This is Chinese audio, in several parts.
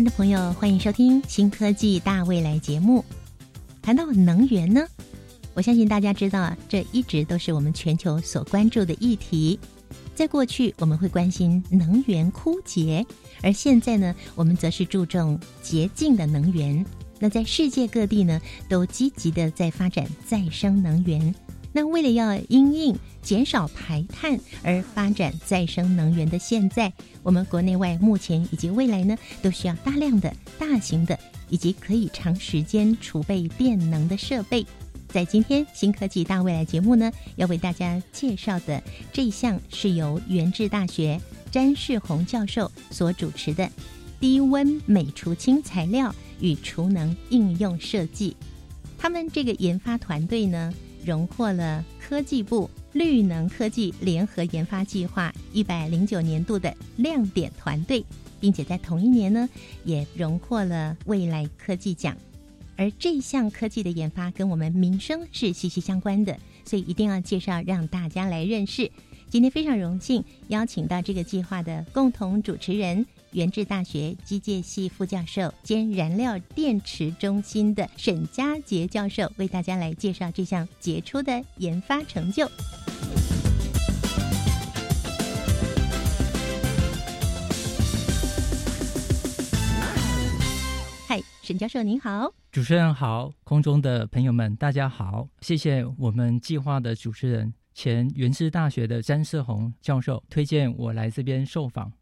亲爱的朋友，欢迎收听《新科技大未来》节目。谈到能源呢，我相信大家知道啊，这一直都是我们全球所关注的议题。在过去，我们会关心能源枯竭，而现在呢，我们则是注重洁净的能源。那在世界各地呢，都积极的在发展再生能源。那为了要因应减少排碳而发展再生能源的现在，我们国内外目前以及未来呢，都需要大量的大型的以及可以长时间储备电能的设备。在今天新科技大未来节目呢，要为大家介绍的这一项是由元智大学詹世宏教授所主持的低温镁除氢材料与储能应用设计。他们这个研发团队呢，荣获了科技部绿能科技联合研发计划一百零九年度的亮点团队，并且在同一年呢，也荣获了未来科技奖。而这项科技的研发跟我们民生是息息相关的，所以一定要介绍让大家来认识。今天非常荣幸邀请到这个计划的共同主持人，元智大学机械系副教授兼燃料电池中心的沈佳杰教授，为大家来介绍这项杰出的研发成就。嗨，沈教授您好。主持人好，空中的朋友们大家好，谢谢我们计划的主持人前原治大学的詹世宏教授推荐我来这边受访。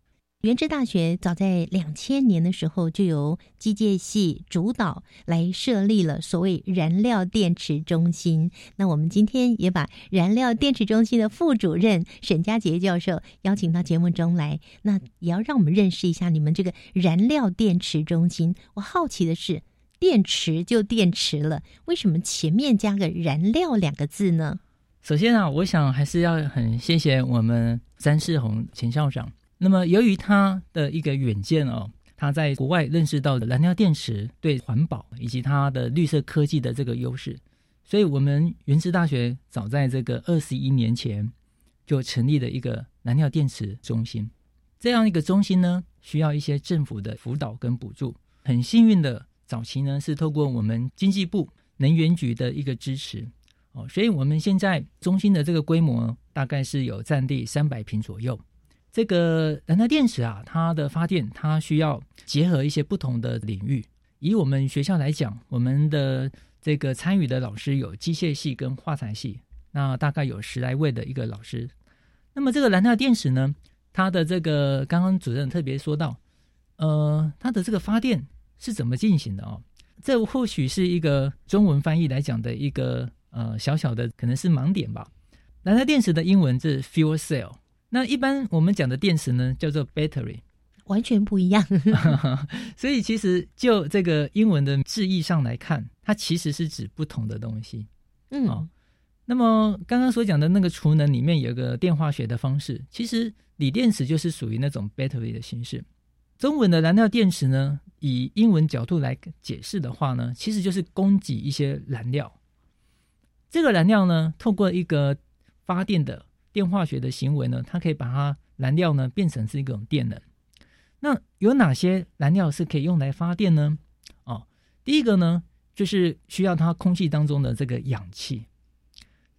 原智大学早在两千年的时候就由机械系主导来设立了所谓燃料电池中心。那我们今天也把燃料电池中心的副主任沈佳杰教授邀请到节目中来，那也要让我们认识一下你们这个燃料电池中心。我好奇的是，电池就电池了，为什么前面加个燃料两个字呢？首先啊，我想还是要很谢谢我们詹世宏前校长。那么，由于他的一个远见哦，他在国外认识到的燃料电池对环保以及它的绿色科技的这个优势，所以我们原智大学早在这个二十一年前就成立了一个燃料电池中心。这样一个中心呢，需要一些政府的辅导跟补助。很幸运的，早期呢是透过我们经济部能源局的一个支持哦，所以我们现在中心的这个规模大概是有占地三百平左右。这个燃料电池啊，它的发电它需要结合一些不同的领域。以我们学校来讲，我们的这个参与的老师有机械系跟化材系，那大概有十来位的一个老师。那么这个燃料电池呢，它的这个刚刚主任特别说到，呃，它的这个发电是怎么进行的哦？这或许是一个中文翻译来讲的一个呃小小的可能是盲点吧。燃料电池的英文是 fuel cell。那一般我们讲的电池呢，叫做 battery，完全不一样。所以其实就这个英文的字义上来看，它其实是指不同的东西。嗯，哦，那么刚刚所讲的那个储能里面有个电化学的方式，其实锂电池就是属于那种 battery 的形式。中文的燃料电池呢，以英文角度来解释的话呢，其实就是供给一些燃料。这个燃料呢，透过一个发电的。电化学的行为呢，它可以把它燃料呢变成是一种电能。那有哪些燃料是可以用来发电呢？哦，第一个呢就是需要它空气当中的这个氧气。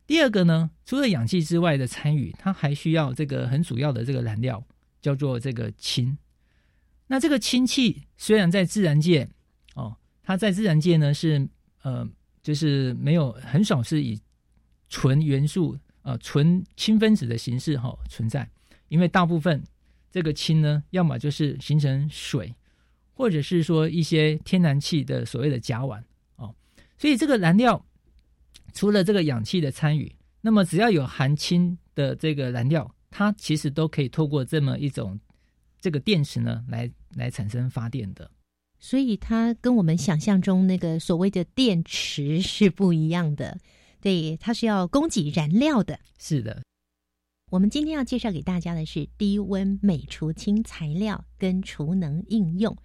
第二个呢，除了氧气之外的参与，它还需要这个很主要的这个燃料，叫做这个氢。那这个氢气虽然在自然界哦，它在自然界呢是呃，就是没有很少是以纯元素。呃，纯氢分子的形式哈存在，因为大部分这个氢呢，要么就是形成水，或者是说一些天然气的所谓的甲烷哦。所以这个燃料除了这个氧气的参与，那么只要有含氢的这个燃料，它其实都可以透过这么一种这个电池呢，来来产生发电的。所以它跟我们想象中那个所谓的电池是不一样的。对，它是要供给燃料的。是的，我们今天要介绍给大家的是低温美除氢材料跟储能应用。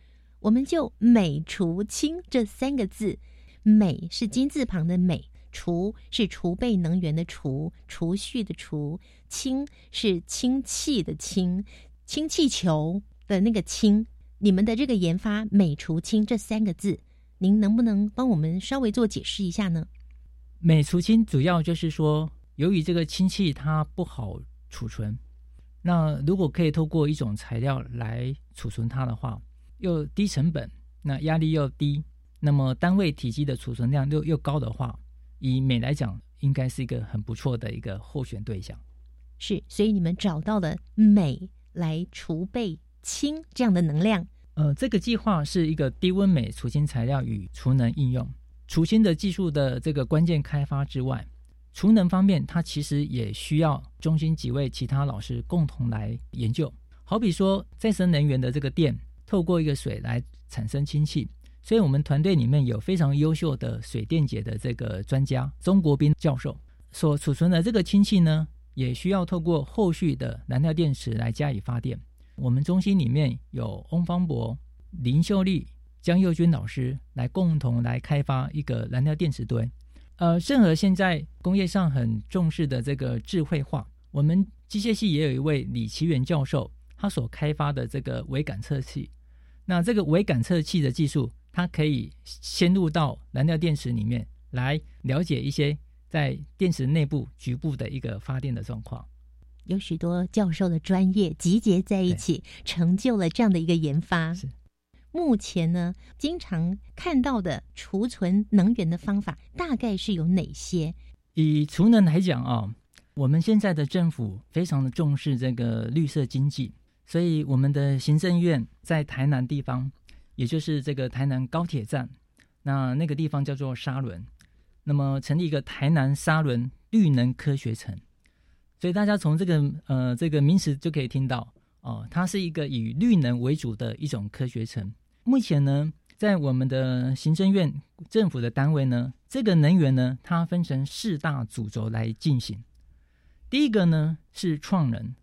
我们就美除氢这三个字，美是金字旁的镁，储是储备能源的储，储蓄的储，氢是氢气的氢，氢气球的那个氢。你们的这个研发美除氢这三个字，您能不能帮我们稍微做解释一下呢？镁除氢主要就是说，由于这个氢气它不好储存，那如果可以透过一种材料来储存它的话，又低成本，那压力又低，那么单位体积的储存量又又高的话，以镁来讲，应该是一个很不错的一个候选对象。是，所以你们找到了镁来储备氢这样的能量。呃，这个计划是一个低温镁除氢材料与储能应用。除氢的技术的这个关键开发之外，储能方面，它其实也需要中心几位其他老师共同来研究。好比说，再生能源的这个电透过一个水来产生氢气，所以我们团队里面有非常优秀的水电解的这个专家钟国斌教授所储存的这个氢气呢，也需要透过后续的燃料电池来加以发电。我们中心里面有翁方博、林秀丽。江佑军老师来共同来开发一个燃料电池堆，呃，正和现在工业上很重视的这个智慧化，我们机械系也有一位李奇元教授，他所开发的这个微感测器，那这个微感测器的技术，它可以先入到燃料电池里面来了解一些在电池内部局部的一个发电的状况，有许多教授的专业集结在一起，成就了这样的一个研发。是。目前呢，经常看到的储存能源的方法大概是有哪些？以储能来讲啊，我们现在的政府非常的重视这个绿色经济，所以我们的行政院在台南地方，也就是这个台南高铁站，那那个地方叫做沙仑，那么成立一个台南沙仑绿能科学城，所以大家从这个呃这个名词就可以听到哦，它是一个以绿能为主的一种科学城。目前呢，在我们的行政院政府的单位呢，这个能源呢，它分成四大主轴来进行。第一个呢是创能，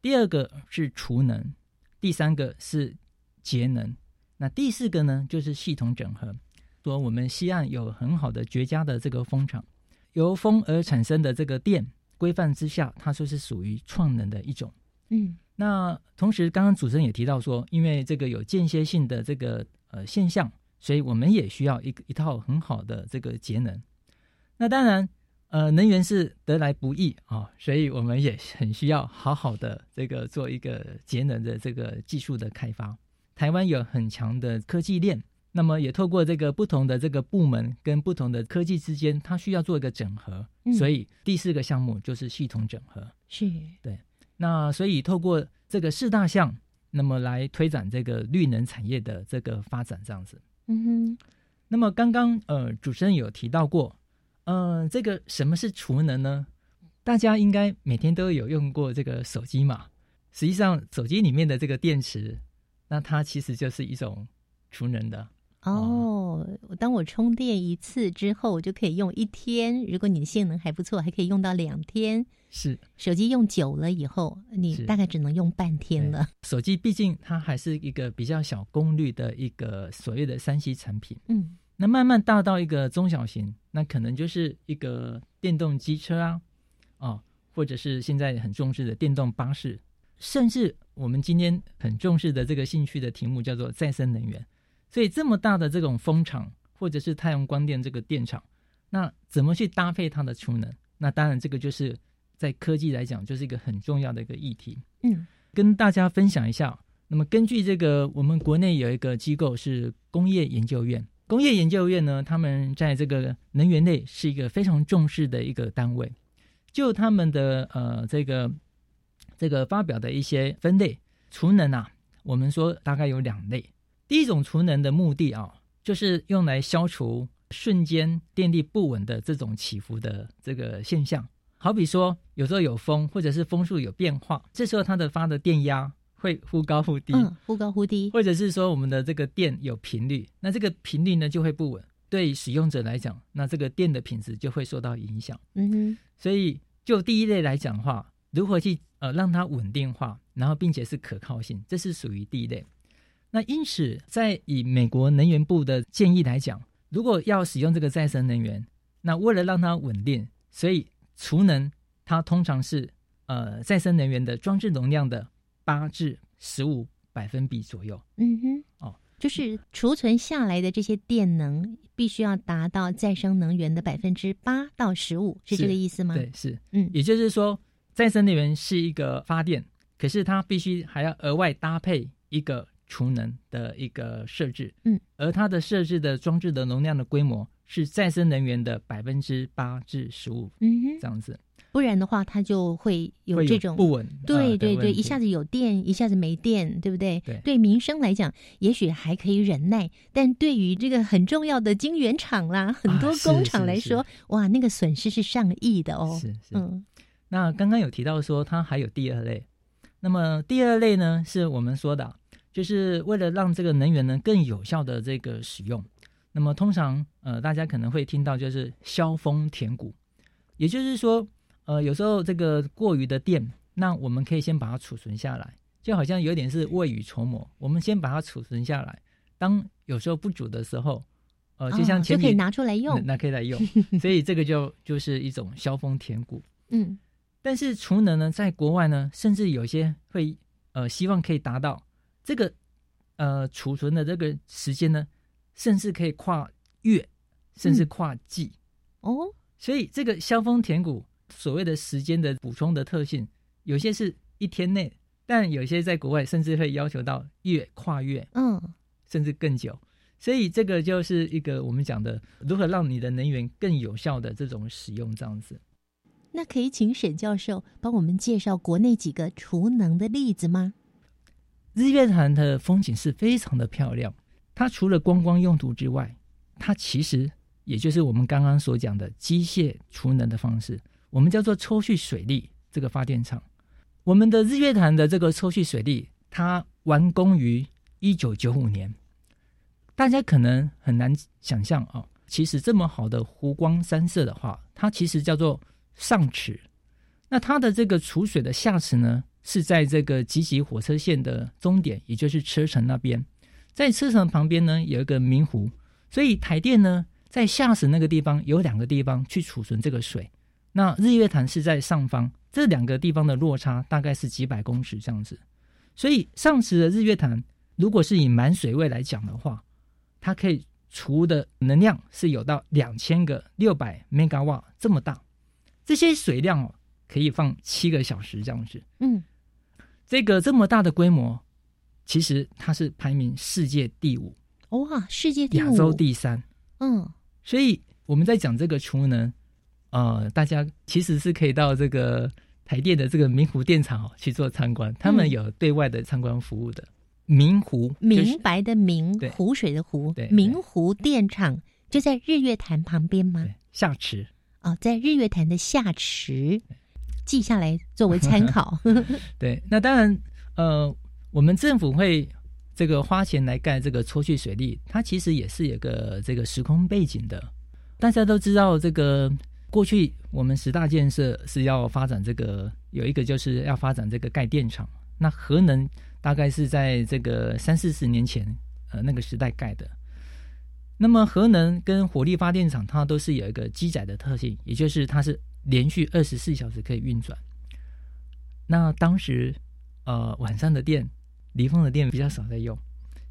第二个是储能，第三个是节能，那第四个呢就是系统整合。说我们西岸有很好的绝佳的这个风场，由风而产生的这个电规范之下，它就是属于创能的一种。嗯。那同时，刚刚主持人也提到说，因为这个有间歇性的这个呃现象，所以我们也需要一一套很好的这个节能。那当然，呃，能源是得来不易啊，所以我们也很需要好好的这个做一个节能的这个技术的开发。台湾有很强的科技链，那么也透过这个不同的这个部门跟不同的科技之间，它需要做一个整合。所以第四个项目就是系统整合。是，对。那所以透过这个四大项，那么来推展这个绿能产业的这个发展，这样子。嗯哼。那么刚刚呃主持人有提到过，呃，这个什么是储能呢？大家应该每天都有用过这个手机嘛。实际上，手机里面的这个电池，那它其实就是一种储能的。哦，当我充电一次之后，我就可以用一天。如果你的性能还不错，还可以用到两天。是，手机用久了以后，你大概只能用半天了。手机毕竟它还是一个比较小功率的一个所谓的三 C 产品。嗯，那慢慢大到一个中小型，那可能就是一个电动机车啊，哦，或者是现在很重视的电动巴士，甚至我们今天很重视的这个兴趣的题目叫做再生能源。所以这么大的这种风场，或者是太阳光电这个电厂，那怎么去搭配它的储能？那当然这个就是在科技来讲，就是一个很重要的一个议题。嗯，跟大家分享一下。那么根据这个，我们国内有一个机构是工业研究院，工业研究院呢，他们在这个能源类是一个非常重视的一个单位。就他们的呃这个这个发表的一些分类，储能啊，我们说大概有两类。第一种储能的目的啊，就是用来消除瞬间电力不稳的这种起伏的这个现象好比说有时候有风，或者是风速有变化，这时候它的发的电压会忽高忽低，嗯，忽高忽低，或者是说我们的这个电有频率，那这个频率呢就会不稳，对使用者来讲，那这个电的品质就会受到影响。嗯哼，所以就第一类来讲的话，如何去呃让它稳定化，然后并且是可靠性，这是属于第一类。那因此，在以美国能源部的建议来讲，如果要使用这个再生能源，那为了让它稳定，所以储能它通常是呃再生能源的装置容量的八至十五百分比左右。嗯哼，哦，就是储存下来的这些电能，必须要达到再生能源的百分之八到十五，是这个意思吗？对，是，嗯，也就是说，再生能源是一个发电，可是它必须还要额外搭配一个储能的一个设置，嗯，而它的设置的装置的容量的规模是再生能源的百分之八至十五嗯哼，这样子，不然的话，它就会有这种不稳，对对对，一下子有电，一下子没电，对不对？对。民生来讲，也许还可以忍耐，但对于这个很重要的晶圆厂啦，很多工厂来说，哇，那个损失是上亿的哦。是是。嗯。那刚刚有提到说它还有第二类，那么第二类呢，是我们说的啊，就是为了让这个能源呢更有效的这个使用，那么通常呃大家可能会听到就是削峰填谷，也就是说呃有时候这个过于的电，那我们可以先把它储存下来，就好像有点是未雨绸缪，我们先把它储存下来，当有时候不足的时候，呃就像就可以拿出来用那，那可以来用，所以这个就就是一种削峰填谷。嗯但是储能呢，在国外呢，甚至有些会呃希望可以达到这个呃储存的这个时间呢，甚至可以跨月，甚至跨季。哦，所以这个削峰填谷所谓的时间的补充的特性，有些是一天内，但有些在国外甚至会要求到月跨月，嗯，甚至更久。所以这个就是一个我们讲的如何让你的能源更有效的这种使用，这样子。那可以请沈教授帮我们介绍国内几个储能的例子吗？日月潭的风景是非常的漂亮，它除了观光用途之外，它其实也就是我们刚刚所讲的机械储能的方式，我们叫做抽蓄水力这个发电厂。我们的日月潭的这个抽蓄水力，它完工于一九九五年，大家可能很难想象哦，其实这么好的湖光山色的话，它其实叫做上池。那它的这个储水的下池呢，是在这个吉吉火车线的终点，也就是车城那边。在车城旁边呢，有一个明湖，所以台电呢在下池那个地方有两个地方去储存这个水。那日月潭是在上方，这两个地方的落差大概是几百公尺这样子。所以上池的日月潭，如果是以满水位来讲的话，它可以储的能量是有到两千个六百 mega 瓦这么大。这些水量哦，可以放七个小时这样子。嗯，这个这么大的规模，其实它是排名世界第五，哇，世界第亚，洲第三。嗯，所以我们在讲这个储能，呃，大家其实是可以到这个台电的这个明湖电厂哦去做参观，他们有对外的参观服务的。明湖明白的明，对湖水的湖，明湖电厂就在日月潭旁边吗？下池，哦，在日月潭的下池，记下来作为参考。对，那当然，呃，我们政府会这个花钱来盖这个抽蓄水利，它其实也是有个这个时空背景的。大家都知道，这个过去我们十大建设是要发展这个，有一个就是要发展这个盖电厂。那核能大概是在这个三四十年前，呃，那个时代盖的。那么核能跟火力发电厂，它都是有一个机载的特性，也就是它是连续二十四小时可以运转。那当时，呃，晚上的电，离峰的电比较少在用，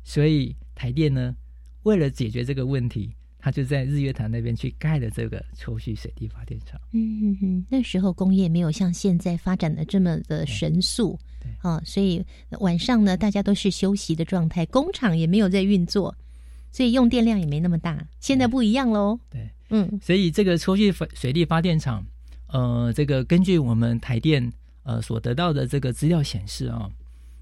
所以台电呢，为了解决这个问题，他就在日月潭那边去盖了这个抽蓄水力发电厂。嗯嗯嗯，那时候工业没有像现在发展的这么的神速对，啊，所以晚上呢，大家都是休息的状态，工厂也没有在运作，所以用电量也没那么大。现在不一样喽，对，嗯所以这个抽蓄水水力发电厂，呃，这个根据我们台电呃所得到的这个资料显示啊、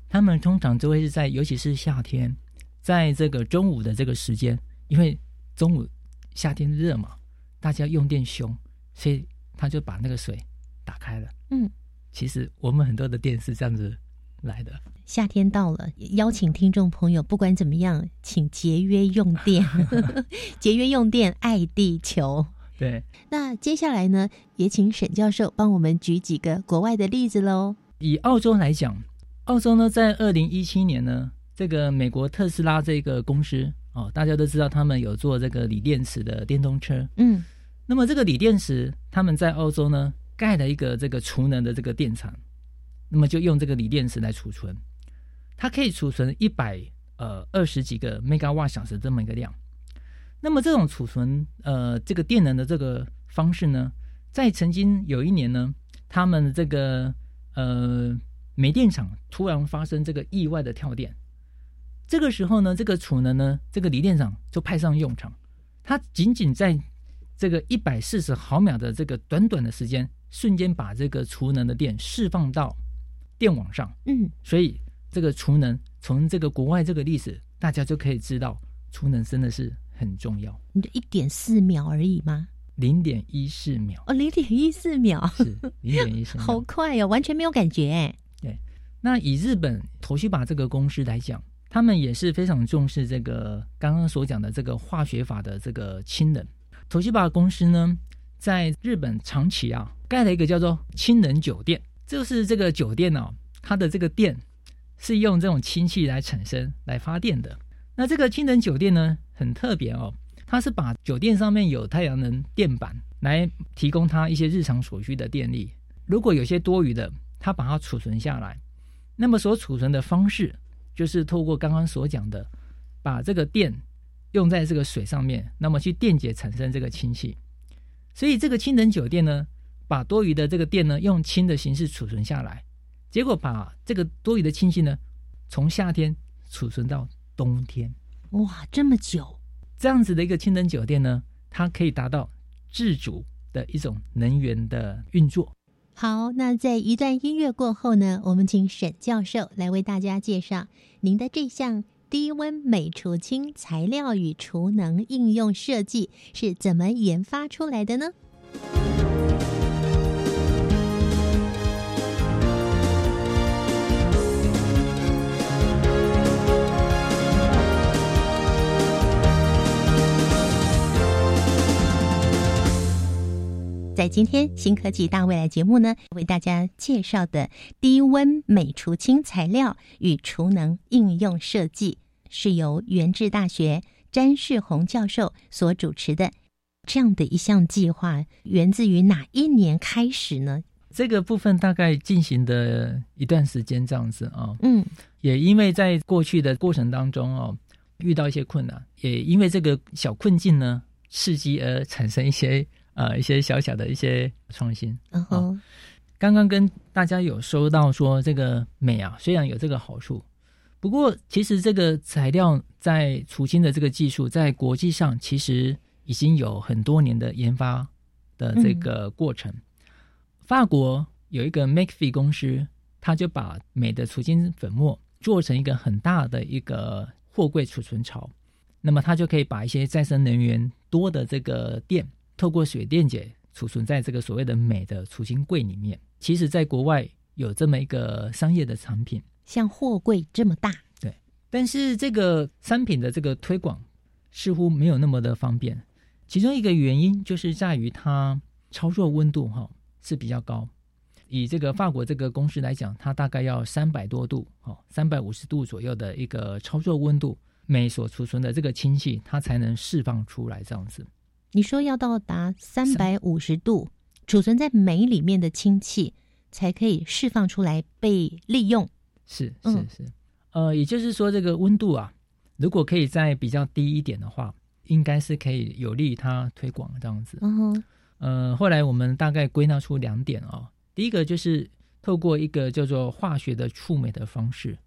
他们通常就会是在，尤其是夏天，在这个中午的这个时间，因为中午夏天热嘛，大家用电凶，所以他就把那个水打开了。嗯，其实我们很多的电是这样子来的。夏天到了，邀请听众朋友，不管怎么样，请节约用电，节约用电，爱地球。对，那接下来呢，也请沈教授帮我们举几个国外的例子喽。以澳洲来讲，澳洲呢，在二零一七年呢，这个美国特斯拉这个公司哦，大家都知道他们有做这个锂电池的电动车。嗯，那么这个锂电池，他们在澳洲呢盖了一个这个储能的这个电厂，那么就用这个锂电池来储存，它可以储存一百呃二十几个 mega 瓦小时这么一个量。那么这种储存呃这个电能的这个方式呢，在曾经有一年呢，他们这个呃煤电厂突然发生这个意外的跳电，这个时候呢，这个储能呢，这个锂电厂就派上用场，它仅仅在这个一百四十毫秒的这个短短的时间，瞬间把这个储能的电释放到电网上，嗯，所以这个储能从这个国外这个历史，大家就可以知道，储能真的是很重要。你就一点四秒而已吗？零点一四秒哦，零点一四秒，是零点一四秒，好快哦，完全没有感觉哎。那以日本头西把这个公司来讲，他们也是非常重视这个刚刚所讲的这个化学法的这个氢能。头西把公司呢，在日本长崎啊，盖了一个叫做氢能酒店，就是这个酒店呢、它的这个电是用这种氢气来产生来发电的。那这个氢能酒店呢，很特别哦，它是把酒店上面有太阳能电板来提供它一些日常所需的电力。如果有些多余的，它把它储存下来。那么所储存的方式，就是透过刚刚所讲的，把这个电用在这个水上面，那么去电解产生这个氢气。所以这个氢能酒店呢，把多余的这个电呢，用氢的形式储存下来，结果把这个多余的氢气呢，从夏天储存到冬天。哇，这么久，这样子的一个氢能酒店呢，它可以达到自主的一种能源的运作。好，那在一段音乐过后呢，我们请沈教授来为大家介绍您的这项低温美除氢材料与储能应用设计是怎么研发出来的呢？在今天新科技大未来节目呢，为大家介绍的低温美除氢材料与储能应用设计，是由元智大学詹世宏教授所主持的。这样的一项计划，源自于哪一年开始呢？这个部分大概进行的一段时间这样子啊、嗯也因为在过去的过程当中哦，遇到一些困难，也因为这个小困境呢，刺激而产生一些呃一些小小的一些创新。然后刚刚跟大家有说到说，这个镁啊，虽然有这个好处，不过其实这个材料在除氢的这个技术，在国际上其实已经有很多年的研发的这个过程。法国有一个 McPhee 公司，他就把镁的除氢粉末做成一个很大的一个货柜储存槽，那么它就可以把一些再生能源多的这个电，透过水电解储存在这个所谓的镁的储氢柜里面。其实，在国外有这么一个商业的产品，像货柜这么大，对但是这个商品的这个推广似乎没有那么的方便。其中一个原因就是在于它操作温度哈是比较高。以这个法国这个公司来讲，它大概要三百多度哦，三百五十度左右的一个操作温度，镁所储存的这个氢气它才能释放出来这样子。你说要到达三百五十度，储存在酶里面的氢气才可以释放出来被利用。是是嗯是，呃，也就是说这个温度啊，如果可以再比较低一点的话，应该是可以有利于它推广这样子。嗯后呃，后来我们大概归纳出两点哦。第一个就是透过一个叫做化学的触媒的方式，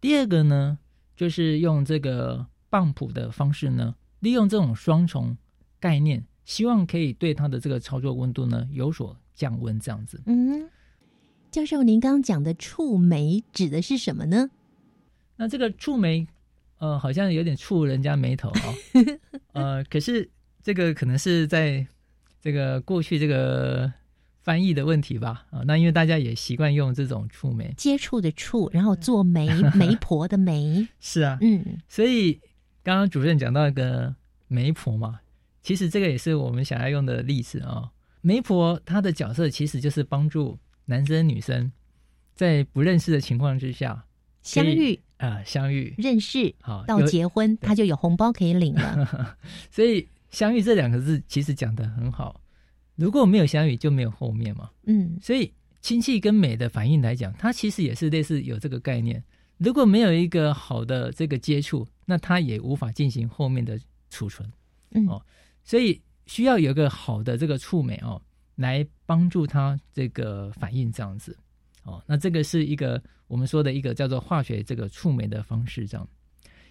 第二个呢，就是用这个棒谱的方式呢，利用这种双重概念，希望可以对它的这个操作温度呢有所降温，这样子。嗯，教授，您刚刚讲的触媒指的是什么呢？那这个触媒，呃，好像有点触人家眉头哦，呃，可是这个可能是在这个过去这个翻译的问题吧。啊，那因为大家也习惯用这种触媒，接触的触，然后做媒 媒婆的媒，是啊，嗯，所以刚刚主任讲到一个媒婆嘛，其实这个也是我们想要用的例子啊。媒婆她的角色其实就是帮助男生女生在不认识的情况之下相遇啊、相遇认识好到结婚，他就有红包可以领了。所以相遇这两个字其实讲的很好。如果没有相遇，就没有后面嘛。嗯所以亲戚跟美的反应来讲，它其实也是类似有这个概念。如果没有一个好的这个接触，那它也无法进行后面的储存。嗯哦所以需要有一个好的这个触媒哦，来帮助它这个反应这样子。哦，那这个是一个我们说的一个叫做化学这个触媒的方式，这样。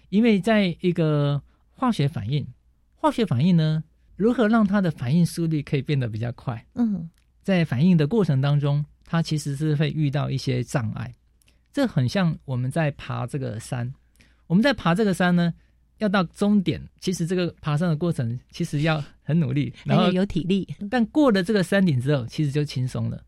因为在一个化学反应，化学反应呢，如何让它的反应速率可以变得比较快？嗯在反应的过程当中，它其实是会遇到一些障碍。这很像我们在爬这个山，我们在爬这个山呢，要到终点，其实这个爬山的过程其实要很努力，然后有有体力。但过了这个山顶之后，其实就轻松了。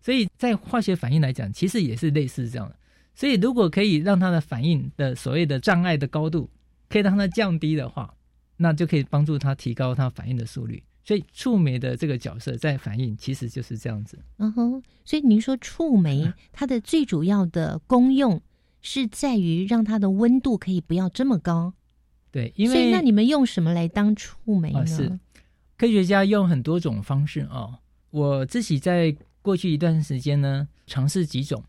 所以在化学反应来讲，其实也是类似这样的。所以如果可以让它的反应的所谓的障碍的高度，可以让它降低的话，那就可以帮助它提高它反应的速率。所以触媒的这个角色在反应其实就是这样子。嗯哼，所以您说触媒 它的最主要的功用是在于让它的温度可以不要这么高。对，因所以为那你们用什么来当触媒呢？啊是科学家用很多种方式哦。我自己在过去一段时间呢，尝试几种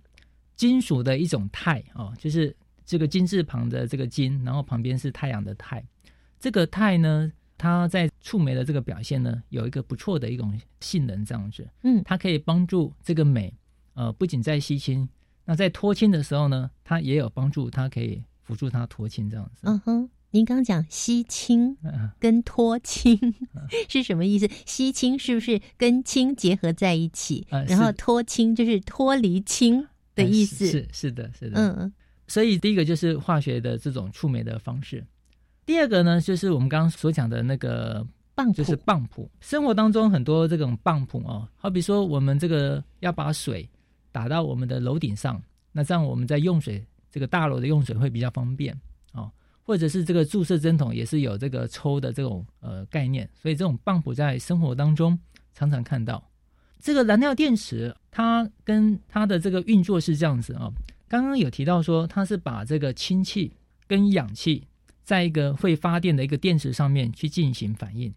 金属的一种钛哦，就是这个金字旁的这个金，然后旁边是太阳的太。这个钛呢，它在触媒的这个表现呢，有一个不错的一种性能，这样子，嗯它可以帮助这个镁，呃，不仅在吸氢，那在脱氢的时候呢，它也有帮助，它可以辅助它脱氢这样子。嗯哼，您刚讲吸氢嗯跟脱氢 是什么意思？吸氢是不是跟氢结合在一起？呃然后是脱氢就是脱离氢的意思。哎是是是的，是的，嗯所以第一个就是化学的这种触媒的方式，第二个呢，就是我们刚刚所讲的那个，棒就是棒谱。生活当中很多这种棒谱哦，好比说我们这个要把水打到我们的楼顶上，那这样我们在用水这个大楼的用水会比较方便哦。或者是这个注射针筒也是有这个抽的这种呃概念，所以这种棒谱在生活当中常常看到。这个燃料电池，它跟它的这个运作是这样子啊、刚刚有提到说，它是把这个氢气跟氧气在一个会发电的一个电池上面去进行反应，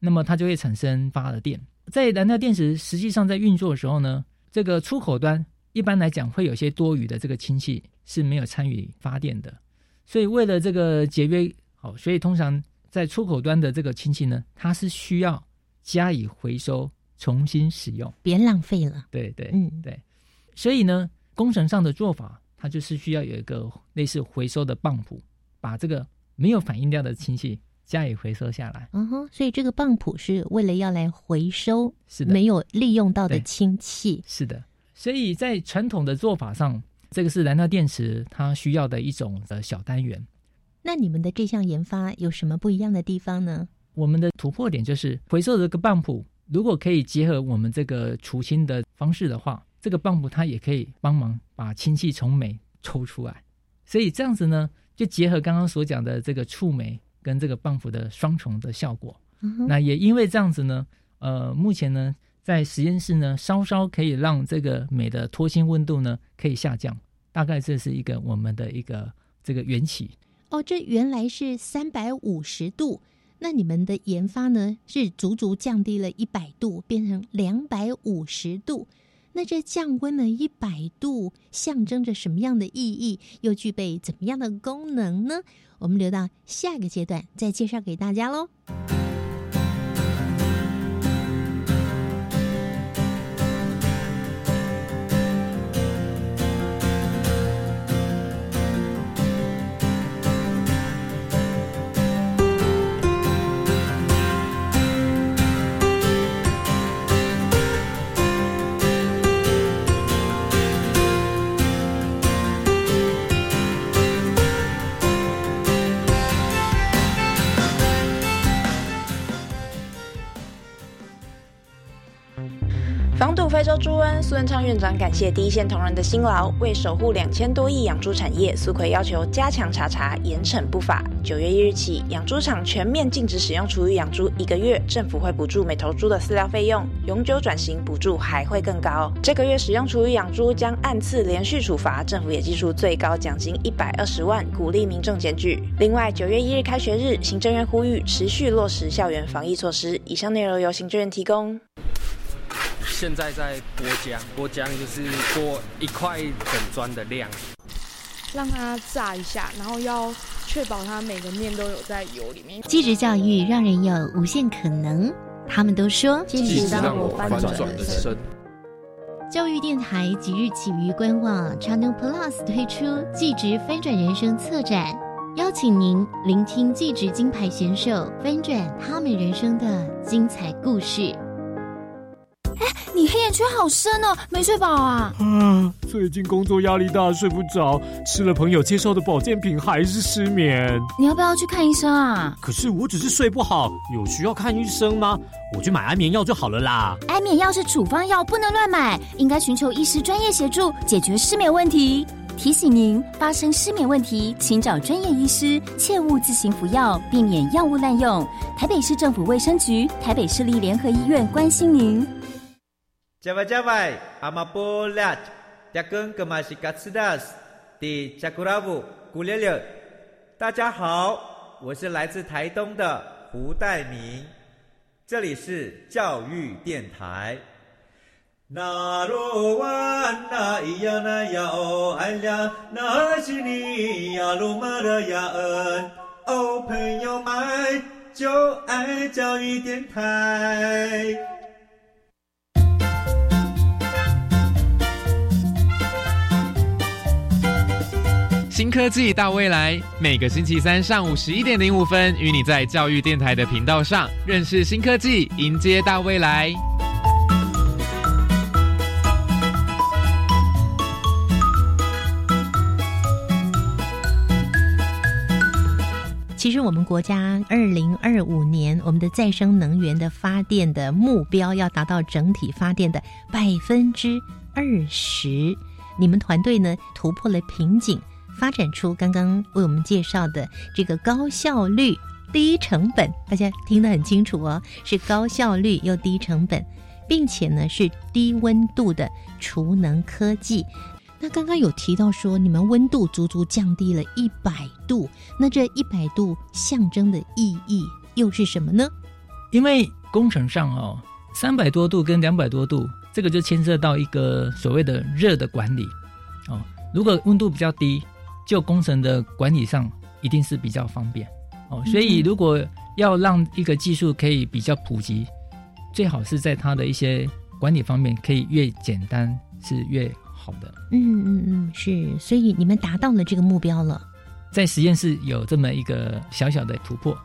那么它就会产生发的电。在燃料电池实际上在运作的时候呢，这个出口端一般来讲会有些多余的这个氢气是没有参与发电的，所以为了这个节约，好，所以通常在出口端的这个氢气呢，它是需要加以回收，重新使用。别浪费了。对对，嗯对，所以呢，工程上的做法，它就是需要有一个类似回收的泵浦，把这个没有反应掉的氢气加以回收下来。嗯哼，所以这个棒谱是为了要来回收是的，没有利用到的氢气。是的。所以在传统的做法上，这个是燃料电池它需要的一种呃小单元。那你们的这项研发有什么不一样的地方呢？我们的突破点就是回收的这个泵浦，如果可以结合我们这个除氢的方式的话，这个泵浦它也可以帮忙把氢气从镁抽出来。所以这样子呢，就结合刚刚所讲的这个触媒跟这个泵浦的双重的效果。嗯那也因为这样子呢，呃，目前呢，在实验室呢，稍稍可以让这个镁的脱氢温度呢可以下降，大概这是一个我们的一个这个缘起。哦，这原来是三百五十度，那你们的研发呢是足足降低了一百度，变成两百五十度。那这降温了一百度，象征着什么样的意义？又具备怎么样的功能呢？我们留到下一个阶段再介绍给大家喽。非洲猪瘟，苏恩昌院长感谢第一线同仁的辛劳，为守护两千多亿养猪产业，苏奎要求加强查查，严惩不法。九月一日起，养猪场全面禁止使用厨余养猪一个月，政府会补助每头猪的饲料费用，永久转型补助还会更高。这个月使用厨余养猪将按次连续处罚，政府也计出最高奖金一百二十万，鼓励民众检举。另外，九月一日开学日，行政院呼吁持续落实校园防疫措施。以上内容由行政院提供。现在在剥浆，剥浆就是剥一块整砖的量，让它炸一下，然后要确保它每个面都有在油里面。继职教育让人有无限可能，他们都说继职让我翻转人生。教育电台即日起于官网 Channel Plus 推出“继职翻转人生”策展，邀请您聆听继职金牌选手翻转他们人生的精彩故事。哎，你黑眼圈好深哦，没睡饱啊？嗯，最近工作压力大，睡不着，吃了朋友介绍的保健品，还是失眠。你要不要去看医生啊？可是我只是睡不好，有需要看医生吗？我去买安眠药就好了啦。安眠药是处方药，不能乱买，应该寻求医师专业协助，解决失眠问题。提醒您，发生失眠问题，请找专业医师，切勿自行服药，避免药物滥用。台北市政府卫生局、台北市立联合医院关心您。加外加外，阿玛波拉，扎根格玛西卡斯达斯，迪加古拉布古列列。大家好，我是来自台东的胡代明，这里是教育电台。那罗哇那咿呀那呀哦哎呀，那是你呀鲁玛的呀恩哦，朋友们就爱教育电台。新科技大未来，每个星期三上午十一点零五分，与你在教育电台的频道上认识新科技，迎接大未来。其实我们国家二零二五年，我们的再生能源的发电的目标要达到整体发电的百分之二十。你们团队呢突破了瓶颈，发展出刚刚为我们介绍的这个高效率、低成本，大家听得很清楚哦，是高效率又低成本，并且呢是低温度的储能科技。那刚刚有提到说，你们温度足足降低了一百度，那这一百度象征的意义又是什么呢？因为工程上哦，三百多度跟两百多度，这个就牵涉到一个所谓的热的管理哦。如果温度比较低，就工程的管理上一定是比较方便哦。所以如果要让一个技术可以比较普及，最好是在它的一些管理方面可以越简单是越。好的，嗯嗯嗯，是，所以你们达到了这个目标了，在实验室有这么一个小小的突破。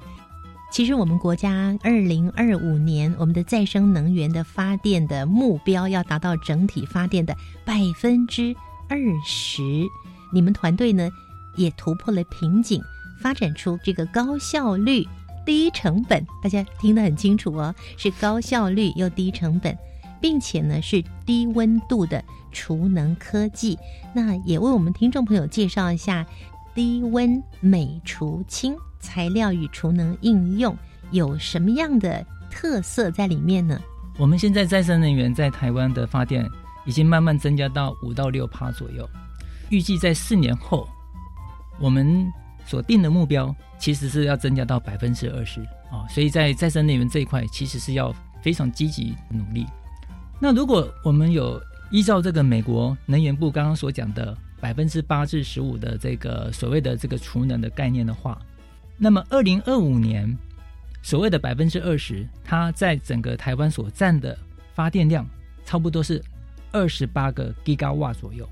其实我们国家二零二五年我们的再生能源的发电的目标要达到整体发电的百分之二十，你们团队呢也突破了瓶颈，发展出这个高效率、低成本，大家听得很清楚哦，是高效率又低成本。并且呢，是低温度的储能科技。那也为我们听众朋友介绍一下低温美除氢材料与储能应用有什么样的特色在里面呢？我们现在再生能源在台湾的发电已经慢慢增加到五到六趴左右，预计在四年后，我们所定的目标其实是要增加到百分之二十啊。所以在再生能源这一块，其实是要非常积极努力。那如果我们有依照这个美国能源部刚刚所讲的百分之八至十五的这个所谓的这个储能的概念的话，那么二零二五年所谓的百分之二十，它在整个台湾所占的发电量差不多是二十八个 g 瓦左右。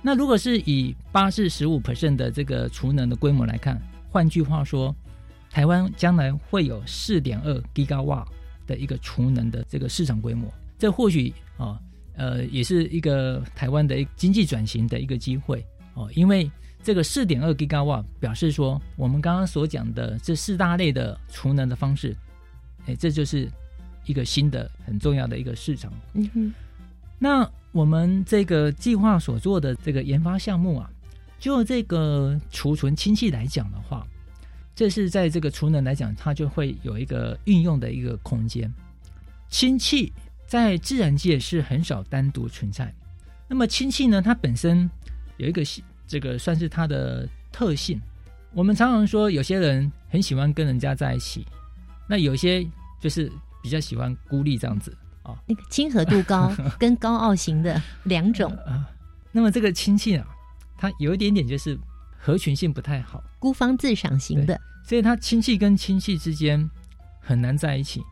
那如果是以八至十五 percent 的这个储能的规模来看，换句话说，台湾将来会有四点二 Giga 瓦的一个储能的这个市场规模。这或许啊，呃，也是一个台湾的经济转型的一个机会哦，因为这个四点二 g 瓦瓦表示说，我们刚刚所讲的这四大类的储能的方式，哎，这就是一个新的很重要的一个市场。嗯哼，那我们这个计划所做的这个研发项目啊，就这个储存氢气来讲的话，这是在这个储能来讲，它就会有一个运用的一个空间。氢气在自然界是很少单独存在。那么氢气呢，它本身有一个这个算是它的特性。我们常常说，有些人很喜欢跟人家在一起，那有些就是比较喜欢孤立这样子啊。那个亲和度高 跟高傲型的两种啊。那么这个亲戚啊，它有一点点就是合群性不太好，孤芳自赏型的，所以它亲戚跟亲戚之间很难在一起。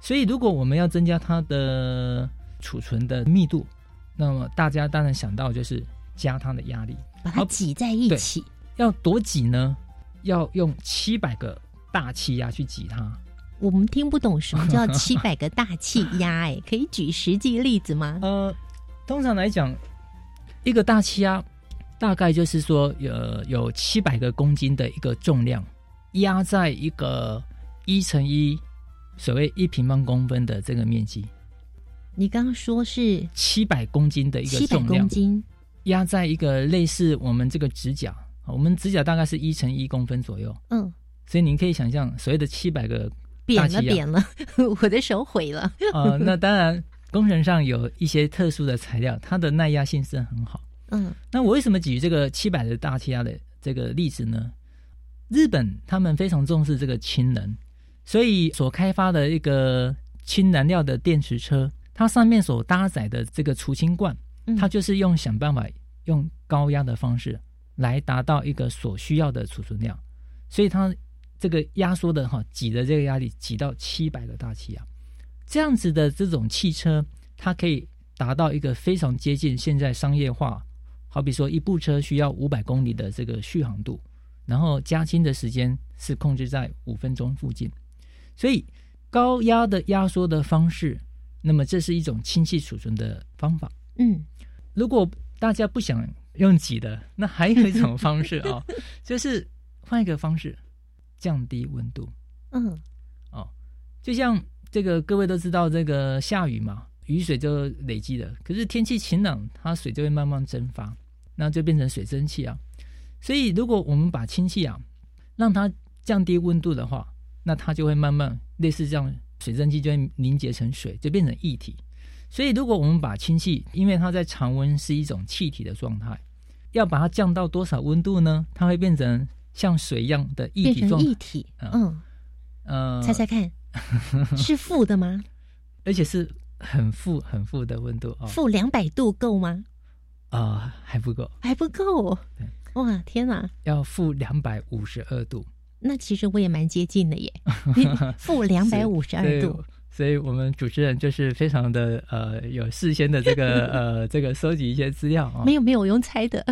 所以如果我们要增加它的储存的密度，那么大家当然想到就是加它的压力，把它挤在一起。要多挤呢？要用七百个大气压去挤它。我们听不懂什么叫 七百个大气压，哎，可以举实际例子吗？呃，通常来讲，一个大气压大概就是说，有有七百个公斤的一个重量压在一个一乘一，所谓一平方公分的这个面积。你刚刚说是七百公斤的一个重量，公斤压在一个类似我们这个指甲。我们指甲大概是一乘一公分左右，嗯，所以您可以想象所谓的七百个扁了扁了，我的手毁了。啊，那当然工程上有一些特殊的材料，它的耐压性是很好。嗯，那我为什么举这个七百的大气压的这个例子呢？日本他们非常重视这个氢能，所以所开发的一个氢燃料的电池车，它上面所搭载的这个储氢罐，它就是用想办法用高压的方式。来达到一个所需要的储存量，所以它这个压缩的哈挤的这个压力挤到七百个大气压，这样子的这种汽车，它可以达到一个非常接近现在商业化，好比说一部车需要五百公里的这个续航度，然后加氢的时间是控制在五分钟附近，所以高压的压缩的方式，那么这是一种氢气储存的方法。嗯，如果大家不想。用挤的，那还有一种方式啊，就是换一个方式降低温度。嗯，哦，就像这个各位都知道，这个下雨嘛，雨水就累积了。可是天气晴朗，它水就会慢慢蒸发，那就变成水蒸气啊。所以如果我们把氢气啊，让它降低温度的话，那它就会慢慢类似这样，水蒸气就会凝结成水，就变成液体。所以如果我们把氢气，因为它在常温是一种气体的状态。要把它降到多少温度呢？它会变成像水一样的液体状。液体，嗯，呃，猜猜看，是负的吗？而且是很负、很负的温度啊！负两百度够吗？啊，还不够，还不够。哇，天哪！要负两百五十二度。那其实我也蛮接近的耶，负两百五十二度。所以我们主持人就是非常的呃有事先的这个 呃这个收集一些资料啊，没有没有我用猜的，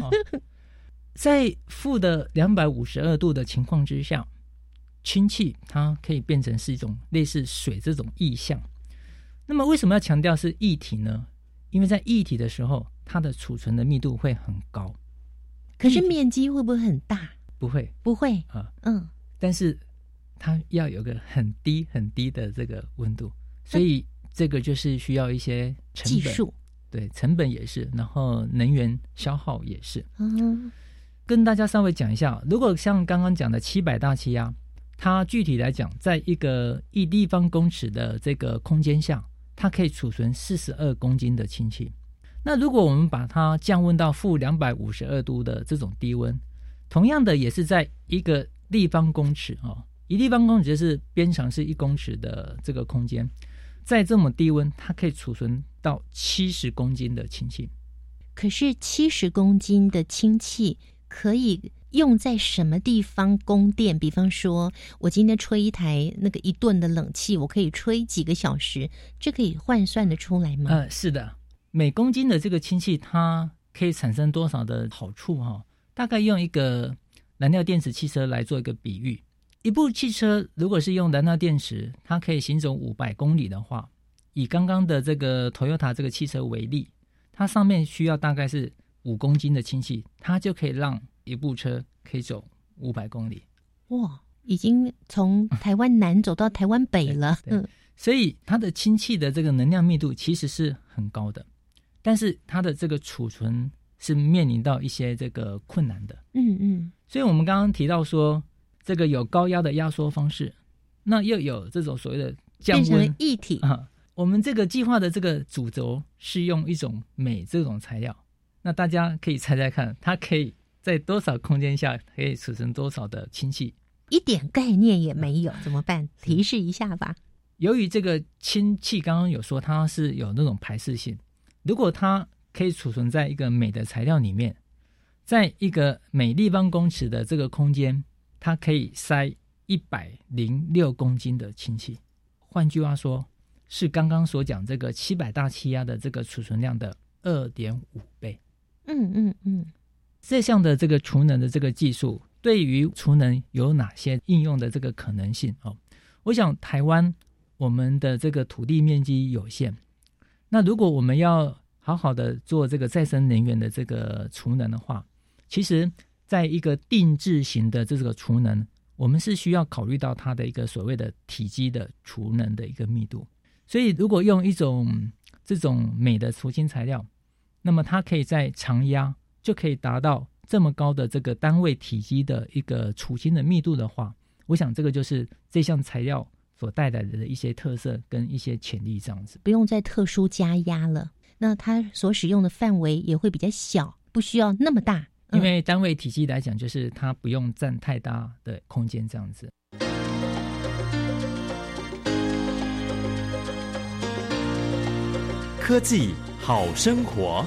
在负的两百五十二度的情况之下，氢气它可以变成是一种类似水这种意象。那么为什么要强调是液体呢？因为在液体的时候，它的储存的密度会很高，可是面积会不会很大？不会，不会啊，嗯，但是。它要有个很低很低的这个温度，所以这个就是需要一些技术，对，成本也是，然后能源消耗也是。嗯，跟大家稍微讲一下，如果像刚刚讲的七百大气压，它具体来讲，在一个一立方公尺的这个空间下，它可以储存四十二公斤的氢气。那如果我们把它降温到负两百五十二度的这种低温，同样的也是在一个立方公尺啊。一立方公尺是边长是一公尺的这个空间，在这么低温，它可以储存到七十公斤的氢气。可是七十公斤的氢气可以用在什么地方供电？比方说，我今天吹一台那个一顿的冷气，我可以吹几个小时，这可以换算的出来吗？呃，是的，每公斤的这个氢气，它可以产生多少的好处？哈，大概用一个燃料电池汽车来做一个比喻。一部汽车如果是用燃料电池，它可以行走五百公里的话，以刚刚的这个 Toyota 这个汽车为例，它上面需要大概是五公斤的氢气，它就可以让一部车可以走五百公里。哇，已经从台湾南走到台湾北了。嗯，所以它的氢气的这个能量密度其实是很高的，但是它的这个储存是面临到一些这个困难的。嗯嗯，所以我们刚刚提到说，这个有高压的压缩方式，那又有这种所谓的降温液体。啊。我们这个计划的这个主轴是用一种镁这种材料，那大家可以猜猜看，它可以在多少空间下可以储存多少的氢气？一点概念也没有，怎么办？提示一下吧。由于这个氢气刚刚有说它是有那种排斥性，如果它可以储存在一个镁的材料里面，在一个每立方公尺的这个空间，它可以塞一百零六公斤的氢气。换句话说，是刚刚所讲这个七百大气压的这个储存量的二点五倍。嗯嗯嗯，这项的这个储能的这个技术，对于储能有哪些应用的这个可能性？哦，我想台湾我们的这个土地面积有限，那如果我们要好好的做这个再生能源的这个储能的话，其实在一个定制型的这个储能，我们是需要考虑到它的一个所谓的体积的储能的一个密度。所以，如果用一种这种镁的除氢材料，那么它可以在常压就可以达到这么高的这个单位体积的一个储氢的密度的话，我想这个就是这项材料所带来的一些特色跟一些潜力，这样子。不用再特殊加压了，那它所使用的范围也会比较小，不需要那么大。因为单位体积来讲，就是它不用占太大的空间，这样子。科技好生活。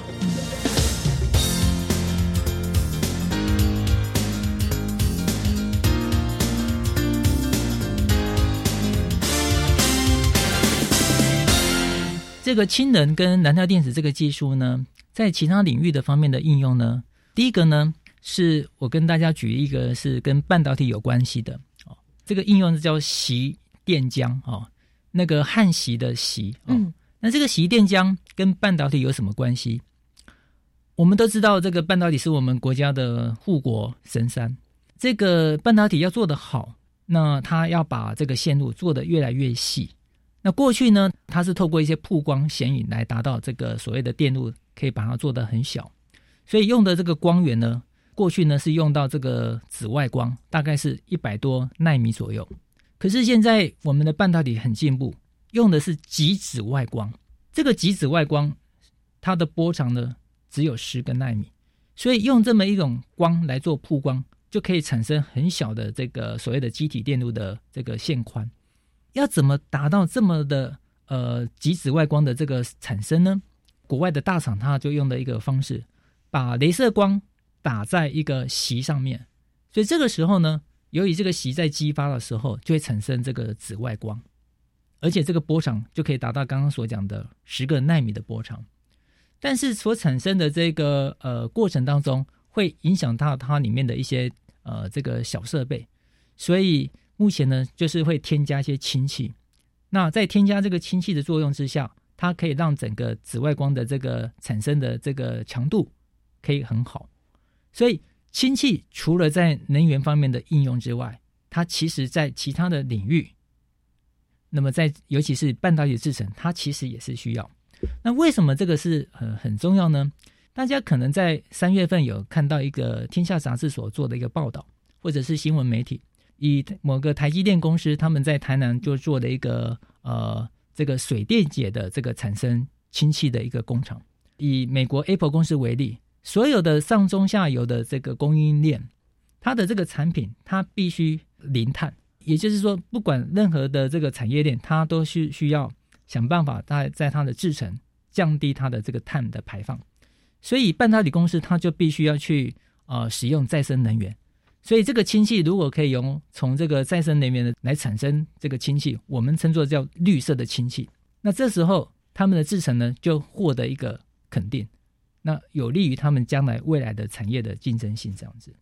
这个氢能跟燃料电池这个技术呢，在其他领域的方面的应用呢，第一个呢，是我跟大家举一个是跟半导体有关系的哦，这个应用是叫习电浆哦，那个焊锡的锡哦。嗯那这个洗衣电浆跟半导体有什么关系？我们都知道，这个半导体是我们国家的护国神山。这个半导体要做得好，那它要把这个线路做得越来越细。那过去呢，它是透过一些曝光显影来达到这个所谓的电路，可以把它做得很小。所以用的这个光源呢，过去呢是用到这个紫外光，大概是一百多纳米左右。可是现在我们的半导体很进步。用的是极紫外光，这个极紫外光它的波长呢只有十个纳米，所以用这么一种光来做曝光，就可以产生很小的这个所谓的机体电路的这个线宽。要怎么达到这么的呃极紫外光的这个产生呢？国外的大厂它就用的一个方式，把镭射光打在一个席上面，所以这个时候呢，由于这个席在激发的时候，就会产生这个紫外光。而且这个波长就可以达到刚刚所讲的十个纳米的波长，但是所产生的这个呃过程当中，会影响到它里面的一些呃这个小设备，所以目前呢就是会添加一些氢气。那在添加这个氢气的作用之下，它可以让整个紫外光的这个产生的这个强度可以很好。所以氢气除了在能源方面的应用之外，它其实在其他的领域。那么，在尤其是半导体制成，它其实也是需要。那为什么这个是很很重要呢？大家可能在三月份有看到一个《天下》杂志所做的一个报道，或者是新闻媒体，以某个台积电公司他们在台南就做的一个呃这个水电解的这个产生氢气的一个工厂。以美国 Apple 公司为例，所有的上中下游的这个供应链，它的这个产品它必须零碳。也就是说，不管任何的这个产业链，它都是需要想办法在在它的制程降低它的这个碳的排放。所以半导体公司它就必须要去呃使用再生能源。所以这个氢气如果可以用从这个再生能源的来产生这个氢气，我们称作叫绿色的氢气。那这时候他们的制程呢就获得一个肯定，那有利于他们将来未来的产业的竞争性这样子。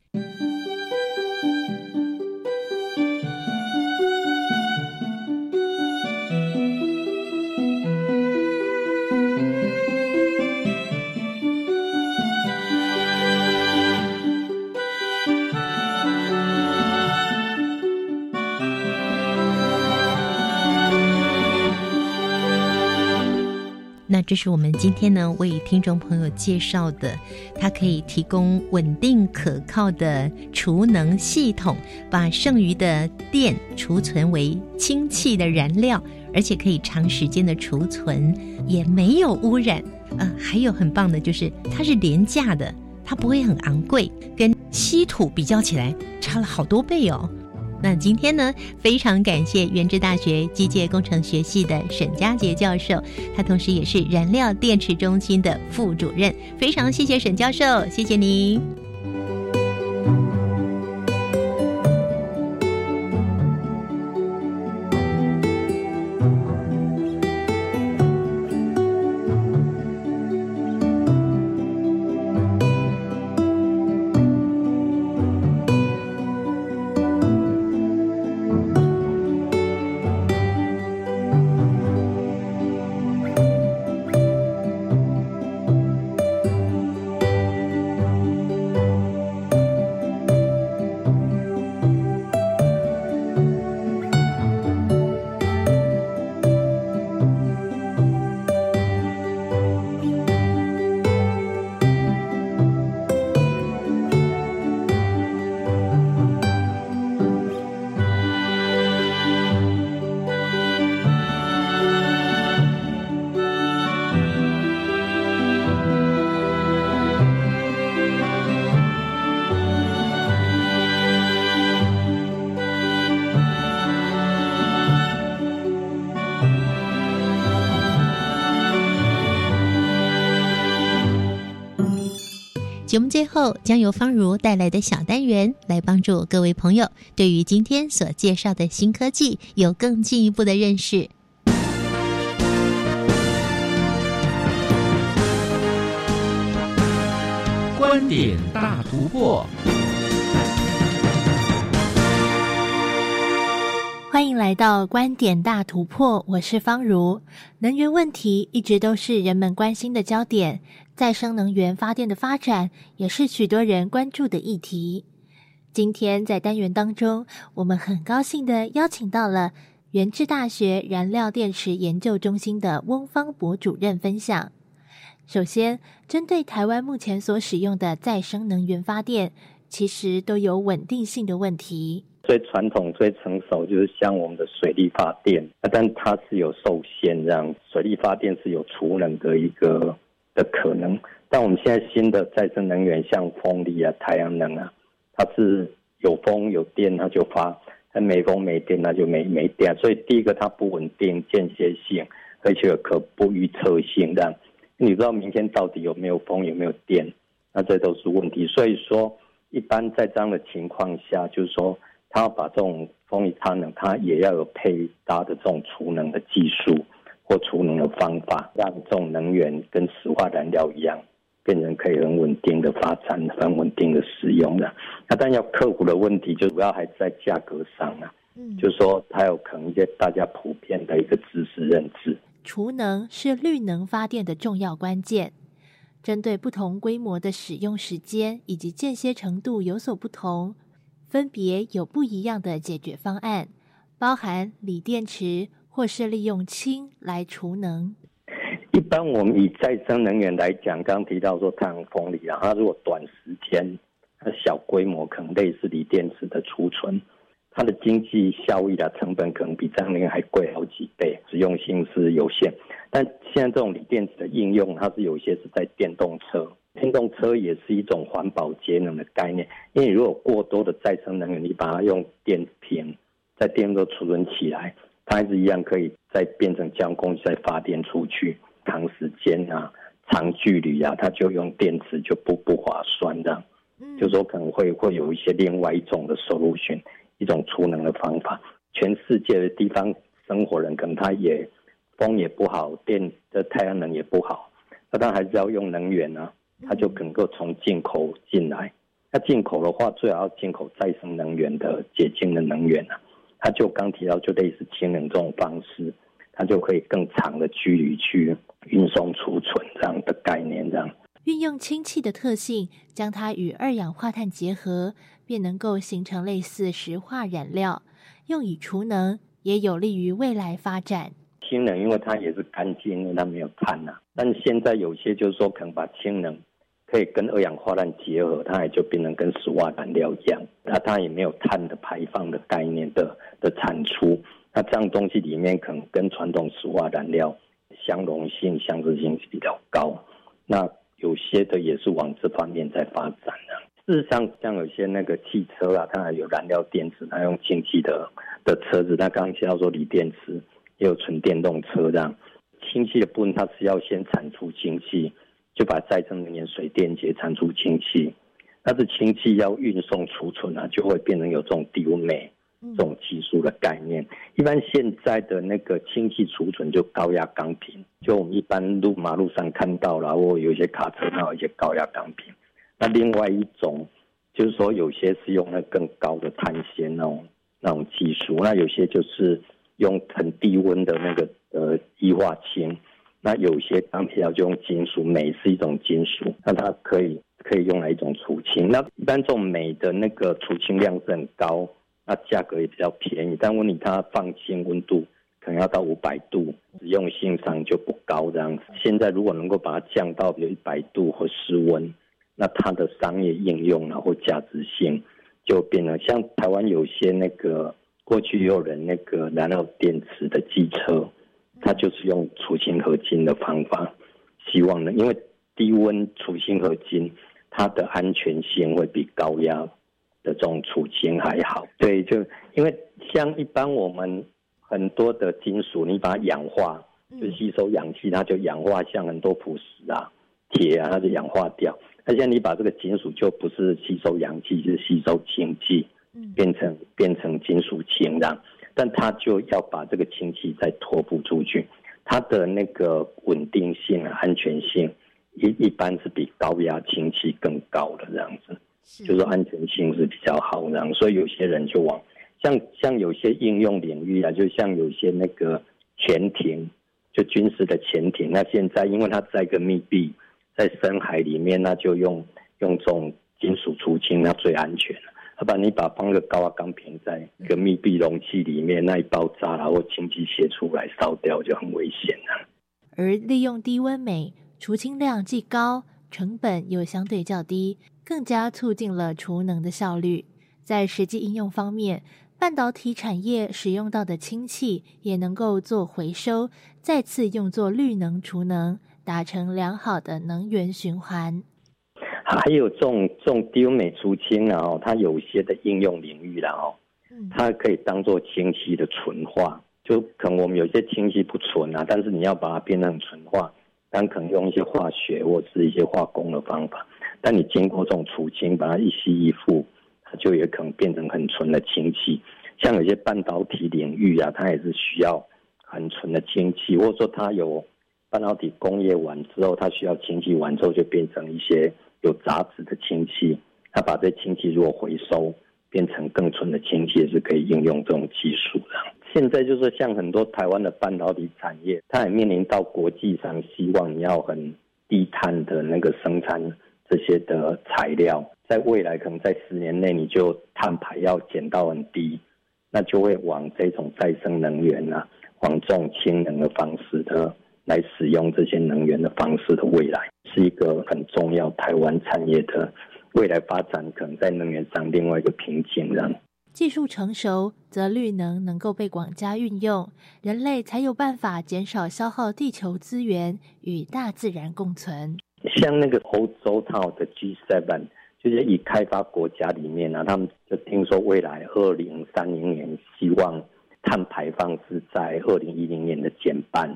是我们今天呢为听众朋友介绍的，它可以提供稳定可靠的储能系统，把剩余的电储存为氢气的燃料，而且可以长时间的储存，也没有污染。呃，还有很棒的就是它是廉价的，它不会很昂贵，跟稀土比较起来差了好多倍哦。那今天呢，非常感谢原治大学机械工程学系的沈佳杰教授，他同时也是燃料电池中心的副主任。非常谢谢沈教授，谢谢您。节目最后将由方如带来的小单元来帮助各位朋友对于今天所介绍的新科技有更进一步的认识。观点大突破，欢迎来到观点大突破，我是方如。能源问题一直都是人们关心的焦点。再生能源发电的发展也是许多人关注的议题。今天在单元当中，我们很高兴的邀请到了原治大学燃料电池研究中心的翁方博主任分享。首先，针对台湾目前所使用的再生能源发电，其实都有稳定性的问题。最传统、最成熟就是像我们的水力发电，但它是有受限，让水力发电是有储能的一个。的可能，但我们现在新的再生能源，像风力啊、太阳能啊，它是有风有电它就发，它没风没电那就没没电。所以第一个它不稳定、间歇性，而且可不预测性。这样你知道明天到底有没有风有没有电，那这都是问题。所以说，一般在这样的情况下，就是说，它要把这种风力太阳能，它也要有配搭的这种储能的技术。或储能的方法，让这种能源跟石化燃料一样，变成可以很稳定的发展、很稳定的使用的。那但要克服的问题，就主要还是在价格上啊。嗯，就是说它有可能一些大家普遍的一个知识认知。储能是绿能发电的重要关键，针对不同规模的使用时间以及间歇程度有所不同，分别有不一样的解决方案，包含锂电池。或是利用氢来储能。一般我们以再生能源来讲，刚提到说太阳风力啊，它如果短时间、它小规模，可能类似锂电池的储存，它的经济效益的成本可能比再生能源还贵好几倍，实用性是有限。但现在这种锂电池的应用，它是有一些是在电动车，电动车也是一种环保节能的概念。因为如果过多的再生能源，你把它用电瓶在电动车储存起来。它还是一样可以再变成交通工具再发电出去，长时间啊、长距离啊，它就用电池就不不划算的。嗯，就说可能会会有一些另外一种的收入选一种储能的方法。全世界的地方生活人可能他也风也不好，电的太阳能也不好，那他还是要用能源啊，他就能够从进口进来。那进口的话，最好要进口再生能源的洁净的能源啊。它就刚提到，就类似氢能这种方式，它就可以更长的距离去运送储存这样的概念，这样运用氢气的特性，将它与二氧化碳结合，便能够形成类似石化燃料，用以储能，也有利于未来发展。氢能，因为它也是干净，因为它没有碳呐、但是现在有些就是说，可能把氢能可以跟二氧化碳结合，它也就变成跟石化燃料一样，那它也没有碳的排放的概念的的产出。那这样东西里面可能跟传统石化燃料相容性、相似性比较高。那有些的也是往这方面在发展的、事实上，像有些那个汽车啊，它还有燃料电池，它用氢气的的车子。那刚刚提到说锂电池，也有纯电动车这样。氢气的部分，它是要先产出氢气，就把再生能源水电解产出氢气。但是氢气要运送储存啊，就会变成有这种低温煤这种技术的概念。一般现在的那个氢气储存就高压钢瓶，就我们一般路马路上看到了，或有一些卡车它有一些高压钢瓶。那另外一种就是说，有些是用那更高的碳纤那种那种技术，那有些就是用很低温的那个呃液化氢。那有些钢铁料就用金属，镁是一种金属，那它可以可以用来一种储氢。那一般这种镁的那个储氢量是很高，那价格也比较便宜，但问题它放氢温度可能要到五百度，实用性上就不高这样子。现在如果能够把它降到比如一百度或室温，那它的商业应用然后价值性就变了像台湾有些那个过去也有人那个燃料电池的机车。它就是用储氢合金的方法，希望呢，因为低温储氢合金它的安全性会比高压的这种储氢还好。对，就因为像一般我们很多的金属，你把它氧化，就吸收氧气，它就氧化，像很多腐蚀啊、铁啊，它就氧化掉。那现在你把这个金属就不是吸收氧气，就是吸收氢气，变成变成金属氢这样。但他就要把这个氢气再托付出去，它的那个稳定性、安全性一一般是比高压氢气更高的这样子，就是安全性是比较好这样，所以有些人就往像像有些应用领域啊，就像有些那个潜艇，就军事的潜艇，那现在因为它在一个密闭在深海里面，那就用用这种金属储氢，那最安全了。要不然你把放个高压钢瓶在一个密闭容器里面，那一爆炸然后氢气泄出来烧掉就很危险了。而利用低温镁，储氢量既高，成本又相对较低，更加促进了储能的效率。在实际应用方面，半导体产业使用到的氢气也能够做回收，再次用作绿能储能，达成良好的能源循环。还有这种这种低温镁储氢啊，哦，它有些的应用领域啦，哦，它可以当做氢气的纯化。就可能我们有些氢气不纯啊，但是你要把它变成纯化，但可能用一些化学或是一些化工的方法。但你经过这种除氢，把它一吸一附，它就也可能变成很纯的氢气。像有些半导体领域啊，它也是需要很纯的氢气，或者说它有半导体工业完之后，它需要氢气完之后就变成一些。有杂质的氢气，它把这氢气如果回收变成更纯的氢气，也是可以应用这种技术的。现在就是像很多台湾的半导体产业，它也面临到国际上希望你要很低碳的那个生产这些的材料，在未来可能在十年内你就碳排要减到很低，那就会往这种再生能源啊，往这种氢能的方式的。来使用这些能源的方式的未来，是一个很重要台湾产业的未来发展，可能在能源上另外一个瓶颈。这样，技术成熟，则绿能能够被广加运用，人类才有办法减少消耗地球资源，与大自然共存。像那个欧洲套的 G7，就是以开发国家里面呢，他们就听说未来二零三零年希望碳排放是在二零一零年的减半。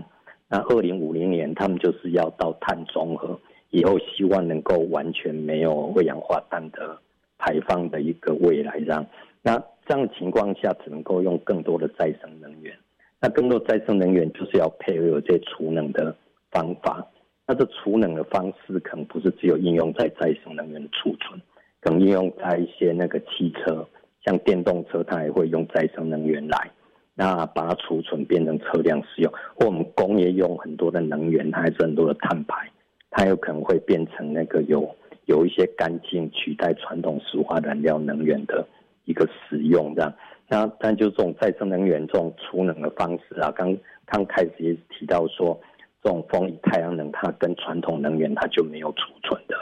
那二零五零年，他们就是要到碳中和以后，希望能够完全没有二氧化碳的排放的一个未来。这样，那这样的情况下，只能够用更多的再生能源。那更多再生能源就是要配合有这储能的方法。那这储能的方式可能不是只有应用在再生能源储存，可能应用在一些那个汽车，像电动车，它也会用再生能源来。那把它储存变成车辆使用，或我们工业用很多的能源，它还是很多的碳排，它有可能会变成那个有有一些干净取代传统石化燃料能源的一个使用，这样。那但就这种再生能源这种储能的方式啊，刚刚开始也提到说，这种风力、太阳能，它跟传统能源它就没有储存的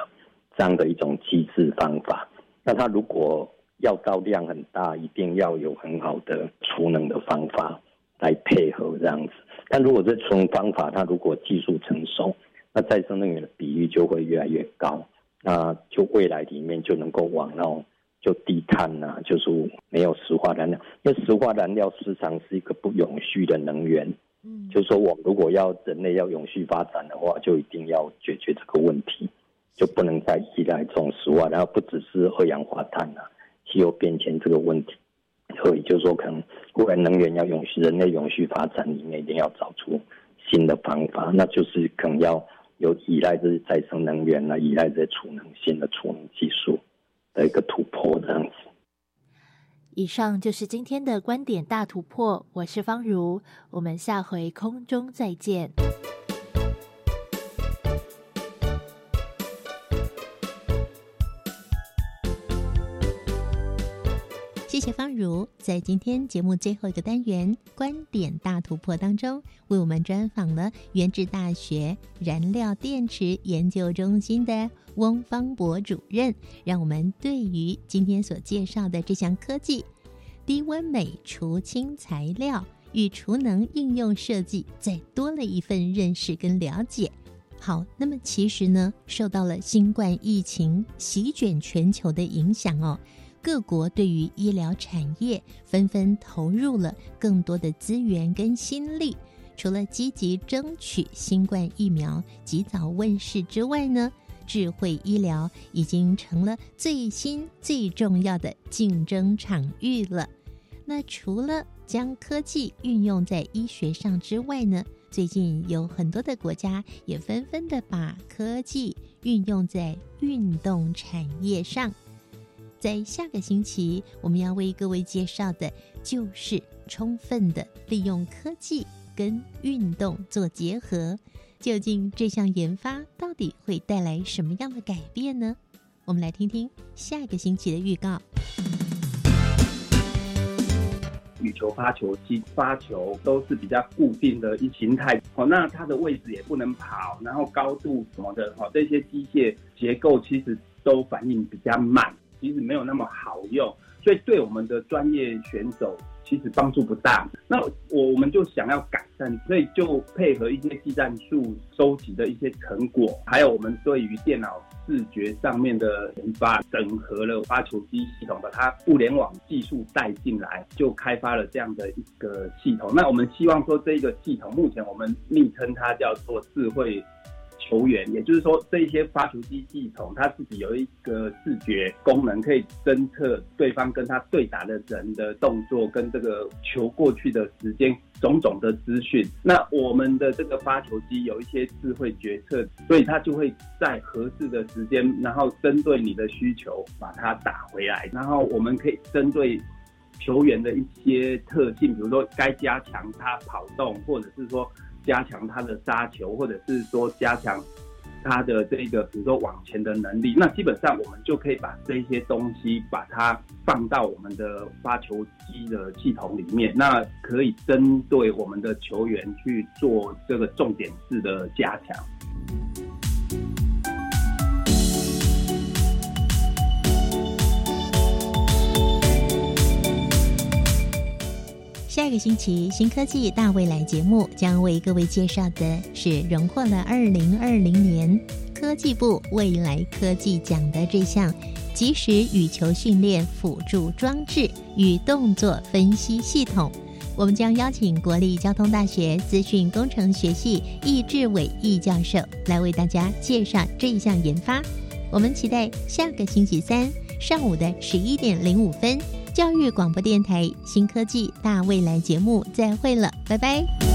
这样的一种机制方法。那它如果要到量很大，一定要有很好的储能的方法来配合这样子。但如果这储能方法它如果技术成熟，那再生能源的比例就会越来越高，那就未来里面就能够往那种就低碳呐，就是没有石化燃料，因为石化燃料市场是一个不永续的能源。嗯，就是说我们如果要人类要永续发展的话，就一定要解决这个问题，就不能再依赖这种石化，然后不只是二氧化碳啊。气候变迁这个问题，所以就是说，可能未来能源要永续，人类永续发展里面一定要找出新的方法，那就是可能要有依赖这些再生能源啊，依赖这些储能新的储能技术的一个突破这样子。以上就是今天的观点大突破，我是方如，我们下回空中再见。谢谢方如在今天节目最后一个单元“观点大突破”当中，为我们专访了原治大学燃料电池研究中心的翁方博主任，让我们对于今天所介绍的这项科技——低温镁除氢材料与储能应用设计，再多了一份认识跟了解。好，那么其实呢，受到了新冠疫情席卷全球的影响哦。各国对于医疗产业纷纷投入了更多的资源跟心力，除了积极争取新冠疫苗及早问世之外呢，智慧医疗已经成了最新最重要的竞争场域了。那除了将科技运用在医学上之外呢，最近有很多的国家也纷纷的把科技运用在运动产业上。在下个星期，我们要为各位介绍的，就是充分的利用科技跟运动做结合。究竟这项研发到底会带来什么样的改变呢？我们来听听下个星期的预告。羽球发球机发球都是比较固定的一形态，哦，那它的位置也不能跑，然后高度什么的，哦，这些机械结构其实都反应比较慢。其实没有那么好用，所以对我们的专业选手其实帮助不大。那我我们就想要改善，所以就配合一些技战术收集的一些成果，还有我们对于电脑视觉上面的研发，整合了发球机系统，把它互联网技术带进来，就开发了这样的一个系统。那我们希望说，这个系统目前我们昵称它叫做智慧。球员，也就是说，这些发球机系统，它自己有一个视觉功能，可以侦测对方跟他对打的人的动作，跟这个球过去的时间种种的资讯。那我们的这个发球机有一些智慧决策，所以它就会在合适的时间，然后针对你的需求把它打回来。然后我们可以针对球员的一些特性，比如说该加强他跑动，或者是说。加强他的杀球，或者是说加强他的这个，比如说往前的能力，那基本上我们就可以把这些东西把它放到我们的发球机的系统里面，那可以针对我们的球员去做这个重点式的加强。这个星期，新科技大未来节目将为各位介绍的是荣获了二零二零年科技部未来科技奖的这项即时羽球训练辅助装置与动作分析系统。我们将邀请国立交通大学资讯工程学系易志伟易教授来为大家介绍这一项研发。我们期待下个星期三上午的十一点零五分。教育广播电台新科技大未来节目，再会了，拜拜。